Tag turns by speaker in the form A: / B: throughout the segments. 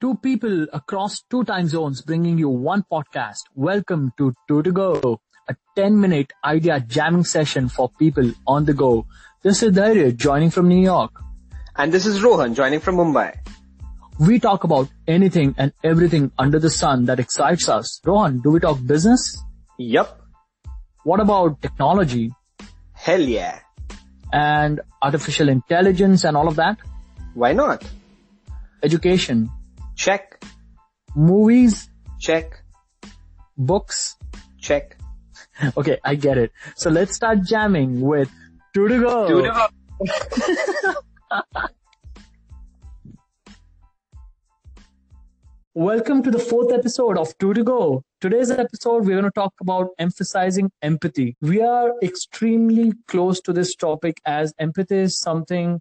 A: Two people across two time zones bringing you one podcast. Welcome to Two to Go, a 10 minute idea jamming session for people on the go. This is Dhairya joining from New York.
B: And this is Rohan joining from Mumbai.
A: We talk about anything and everything under the sun that excites us. Rohan, do we talk business?
B: Yup.
A: What about technology?
B: Hell yeah.
A: And artificial intelligence and all of that?
B: Why not?
A: Education?
B: Check.
A: Movies?
B: Check.
A: Books?
B: Check.
A: Okay, I get it. So let's start jamming with Two to Go.
B: Two to go.
A: Welcome to the fourth episode of Two to Go. Today's episode, we're going to talk about emphasizing empathy. We are extremely close to this topic as empathy is something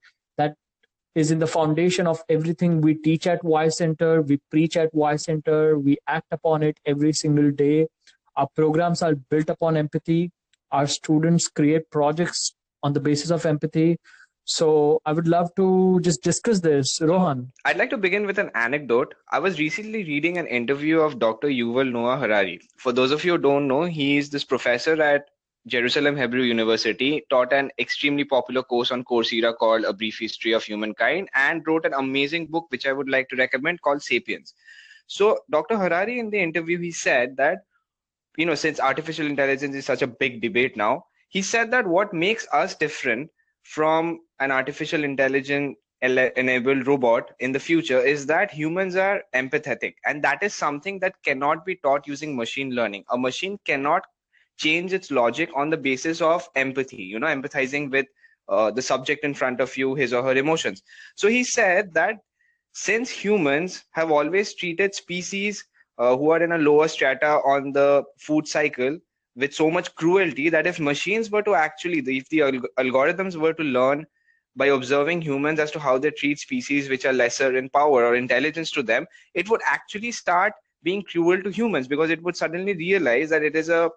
A: is in the foundation of everything we teach at Y Center, we preach at Y Center, we act upon it every single day. Our programs are built upon empathy. Our students create projects on the basis of empathy. So I would love to just discuss this. Rohan.
B: I'd like to begin with an anecdote. I was recently reading an interview of Dr. Yuval Noah Harari. For those of you who don't know, he is this professor at Jerusalem Hebrew University, taught an extremely popular course on Coursera called A Brief History of Humankind, and wrote an amazing book which I would like to recommend called Sapiens. So, Dr. Harari, in the interview, he said that, you know, since artificial intelligence is such a big debate now, he said that what makes us different from an artificial intelligence enabled robot in the future is that humans are empathetic and that is something that cannot be taught using machine learning a machine cannot change its logic on the basis of empathy you know empathizing with uh, the subject in front of you his or her emotions. So he said that since humans have always treated species uh, who are in a lower strata on the food cycle with so much cruelty that if machines were to actually if the alg- algorithms were to learn by observing humans as to how they treat species which are lesser in power or intelligence to them, it would actually start being cruel to humans because it would suddenly realize that it is a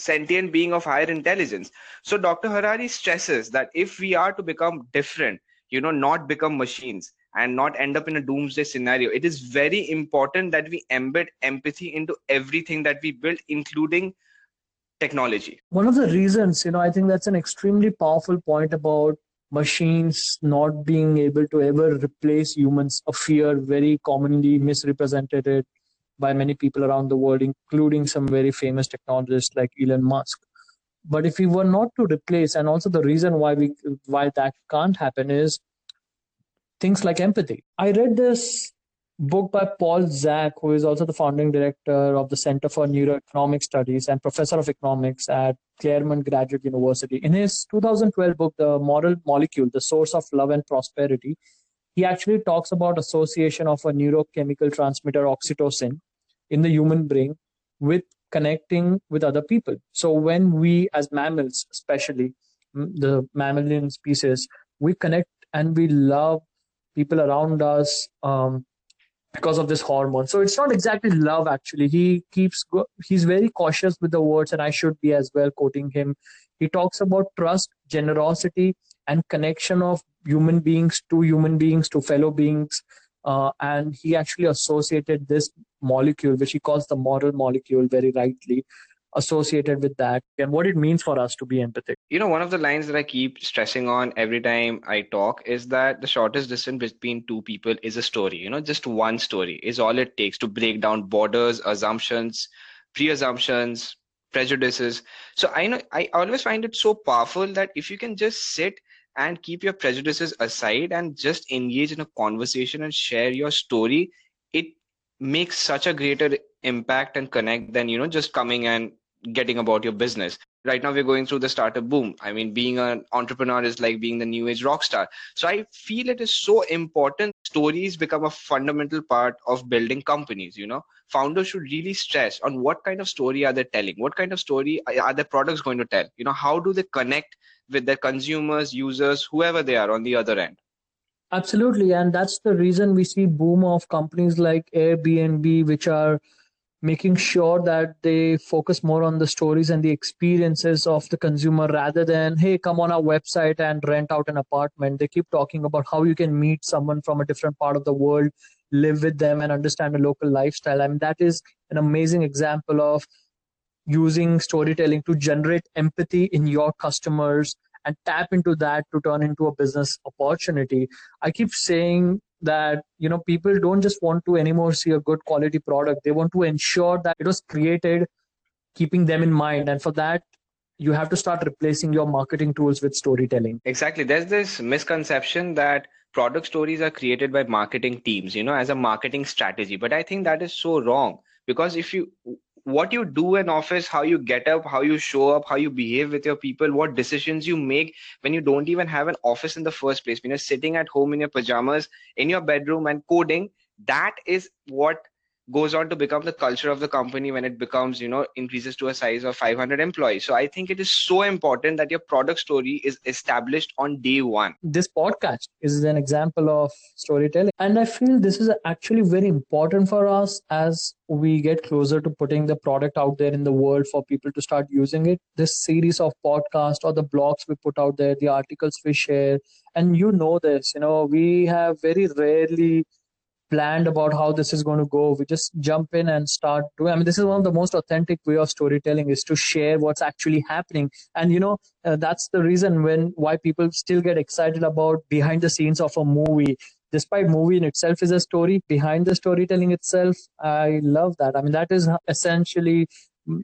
B: sentient being of higher intelligence. So Dr. Harari stresses that if we are to become different, you know, not become machines and not end up in a doomsday scenario, it is very important that we embed empathy into everything that we build, including technology.
A: One of the reasons, you know, I think that's an extremely powerful point about machines not being able to ever replace humans, a fear very commonly misrepresented by many people around the world, including some very famous technologists like Elon Musk. But if we were not to replace, and also the reason why we why that can't happen is things like empathy. I read this book by Paul Zak, who is also the founding director of the Center for Neuroeconomic Studies and professor of economics at Claremont Graduate University. In his 2012 book, The Moral Molecule, The Source of Love and Prosperity, he actually talks about association of a neurochemical transmitter oxytocin in the human brain with connecting with other people. So when we as mammals, especially the mammalian species, we connect and we love people around us um, because of this hormone. So it's not exactly love actually. He keeps go- he's very cautious with the words, and I should be as well quoting him. He talks about trust, generosity, and connection of human beings to human beings to fellow beings. Uh, and he actually associated this molecule, which he calls the moral molecule, very rightly, associated with that and what it means for us to be empathic.
B: You know, one of the lines that I keep stressing on every time I talk is that the shortest distance between two people is a story. You know, just one story is all it takes to break down borders, assumptions, pre assumptions, prejudices. So I know I always find it so powerful that if you can just sit and keep your prejudices aside and just engage in a conversation and share your story, it makes such a greater impact and connect than you know just coming and getting about your business. Right now we're going through the startup boom. I mean being an entrepreneur is like being the new age rock star. So i feel it is so important stories become a fundamental part of building companies you know. Founders should really stress on what kind of story are they telling? What kind of story are their products going to tell? You know how do they connect with their consumers users whoever they are on the other end
A: absolutely and that's the reason we see boom of companies like airbnb which are making sure that they focus more on the stories and the experiences of the consumer rather than hey come on our website and rent out an apartment they keep talking about how you can meet someone from a different part of the world live with them and understand the local lifestyle. I mean, that is an amazing example of using storytelling to generate empathy in your customers and tap into that to turn into a business opportunity. I keep saying that you know people don't just want to anymore see a good quality product. They want to ensure that it was created keeping them in mind. And for that you have to start replacing your marketing tools with storytelling.
B: Exactly. There's this misconception that product stories are created by marketing teams you know as a marketing strategy. But i think that is so wrong because if you what you do in office how you get up how you show up how you behave with your people what decisions you make when you don't even have an office in the first place. When you're sitting at home in your pajamas in your bedroom and coding that is what goes on to become the culture of the company when it becomes you know increases to a size of 500 employees. So i think it is so important that your product story is established on day one.
A: This podcast is an example of storytelling. And i feel this is actually very important for us as we get closer to putting the product out there in the world for people to start using it. This series of podcasts or the blogs we put out there the articles we share. And you know this you know we have very rarely planned about how this is going to go. We just jump in and start doing. I mean, this is one of the most authentic way of storytelling is to share what's actually happening. And you know, uh, that's the reason when why people still get excited about behind the scenes of a movie. Despite movie in itself is a story, behind the storytelling itself, I love that. I mean, that is essentially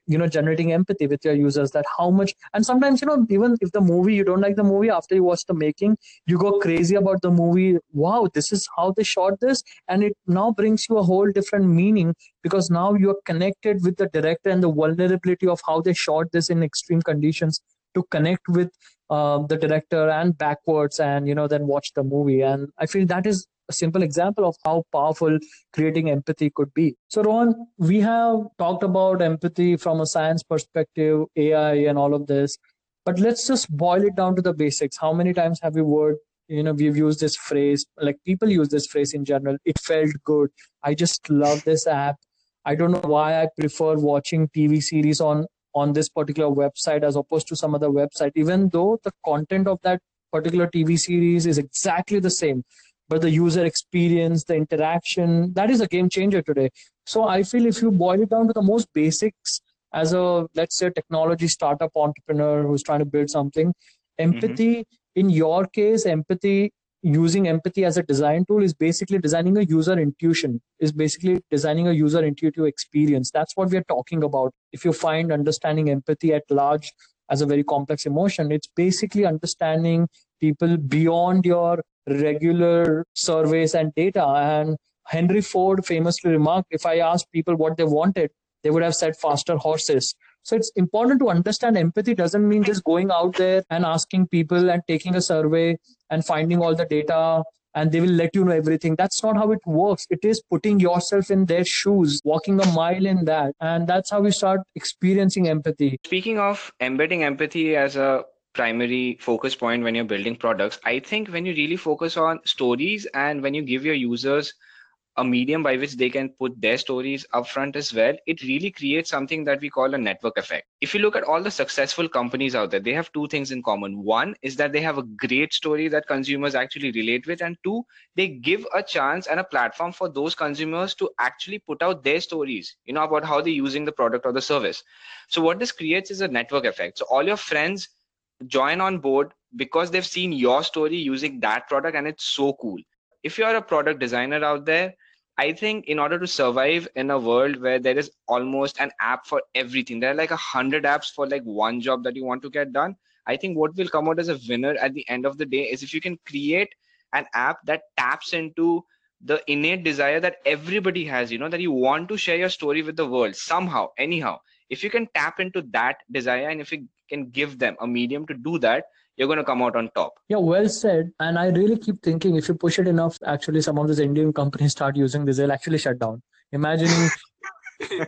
A: you know generating empathy with your users that how much and sometimes you know even if the movie you don't like the movie after you watch the making you go crazy about the movie wow this is how they shot this and it now brings you a whole different meaning because now you're connected with the director and the vulnerability of how they shot this in extreme conditions to connect with uh, the director and backwards and you know then watch the movie. And i feel that is a simple example of how powerful creating empathy could be. So, Rohan, we have talked about empathy from a science perspective, AI, and all of this. But let's just boil it down to the basics. How many times have we word, you know, we've used this phrase, like people use this phrase in general. It felt good. I just love this app. I don't know why I prefer watching TV series on on this particular website as opposed to some other website, even though the content of that particular TV series is exactly the same but the user experience, the interaction, that is a game changer today. So I feel if you boil it down to the most basics as a, let's say, technology startup entrepreneur who's trying to build something, empathy, mm-hmm. in your case, empathy, using empathy as a design tool is basically designing a user intuition, is basically designing a user intuitive experience. That's what we are talking about. If you find understanding empathy at large as a very complex emotion, it's basically understanding people beyond your regular surveys and data. And Henry Ford famously remarked if I asked people what they wanted, they would have said faster horses. So it's important to understand empathy doesn't mean just going out there and asking people and taking a survey and finding all the data and they will let you know everything. That's not how it works. It is putting yourself in their shoes, walking a mile in that. And that's how we start experiencing empathy.
B: Speaking of embedding empathy as a primary focus point when you're building products. I think when you really focus on stories and when you give your users a medium by which they can put their stories up front as well, it really creates something that we call a network effect. If you look at all the successful companies out there, they have two things in common. One is that they have a great story that consumers actually relate with, and two, they give a chance and a platform for those consumers to actually put out their stories, you know, about how they're using the product or the service. So what this creates is a network effect. So all your friends join on board because they've seen your story using that product and it's so cool. If you're a product designer out there, I think in order to survive in a world where there is almost an app for everything, there are like a hundred apps for like one job that you want to get done. I think what will come out as a winner at the end of the day is if you can create an app that taps into the innate desire that everybody has, you know, that you want to share your story with the world somehow, anyhow. If you can tap into that desire and if you can give them a medium to do that you're going to come out on top.
A: Yeah well said. And i really keep thinking if you push it enough actually some of these indian companies start using this they'll actually shut down. Imagining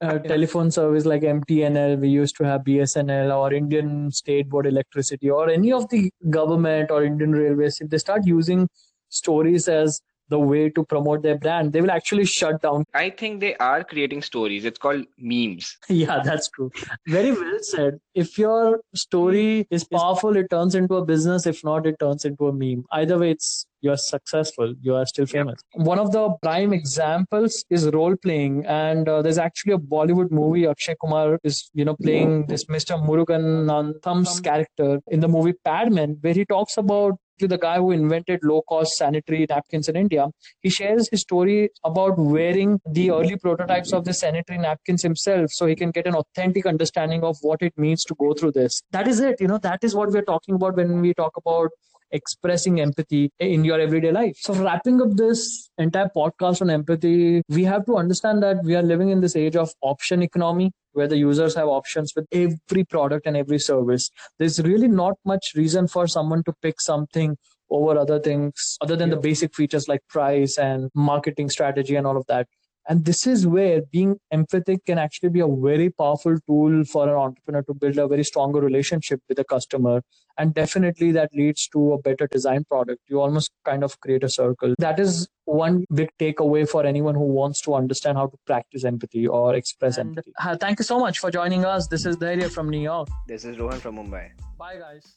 A: a telephone service like mtnl we used to have bsnl or indian state board electricity or any of the government or indian railways if they start using stories as the way to promote their brand, they will actually shut down.
B: I think they are creating stories. It's called memes.
A: Yeah, that's true. Very well said. If your story is powerful, it turns into a business. If not, it turns into a meme. Either way, it's you're successful. You are still famous. One of the prime examples is role playing, and uh, there's actually a Bollywood movie. Akshay Kumar is you know playing this Mr. Muruganantham's character in the movie Padman, where he talks about the guy who invented low cost sanitary napkins in India. He shares his story about wearing the early prototypes of the sanitary napkins himself so he can get an authentic understanding of what it means to go through this. That is it. You know, that is what we're talking about when we talk about expressing empathy in your everyday life. So, wrapping up this entire podcast on empathy, we have to understand that we are living in this age of option economy where the users have options with every product and every service. There's really not much reason for someone to pick something over other things other than the basic features like price and marketing strategy and all of that. And this is where being empathic can actually be a very powerful tool for an entrepreneur to build a very stronger relationship with a customer. And definitely that leads to a better design product. You almost kind of create a circle. That is one big takeaway for anyone who wants to understand how to practice empathy or express and, empathy. Uh, thank you so much for joining us. This is Dhairya from New York.
B: This is Rohan from Mumbai.
A: Bye, guys.